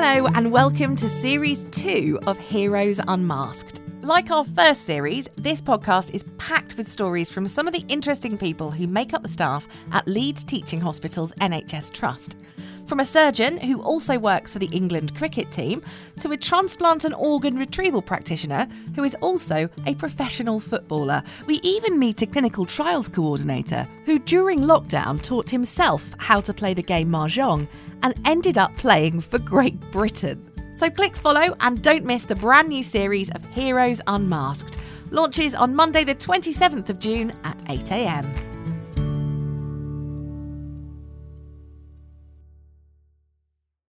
Hello, and welcome to series two of Heroes Unmasked. Like our first series, this podcast is packed with stories from some of the interesting people who make up the staff at Leeds Teaching Hospital's NHS Trust. From a surgeon who also works for the England cricket team to a transplant and organ retrieval practitioner who is also a professional footballer. We even meet a clinical trials coordinator who, during lockdown, taught himself how to play the game Mahjong and ended up playing for Great Britain. So click follow and don't miss the brand new series of Heroes Unmasked. Launches on Monday, the 27th of June at 8am.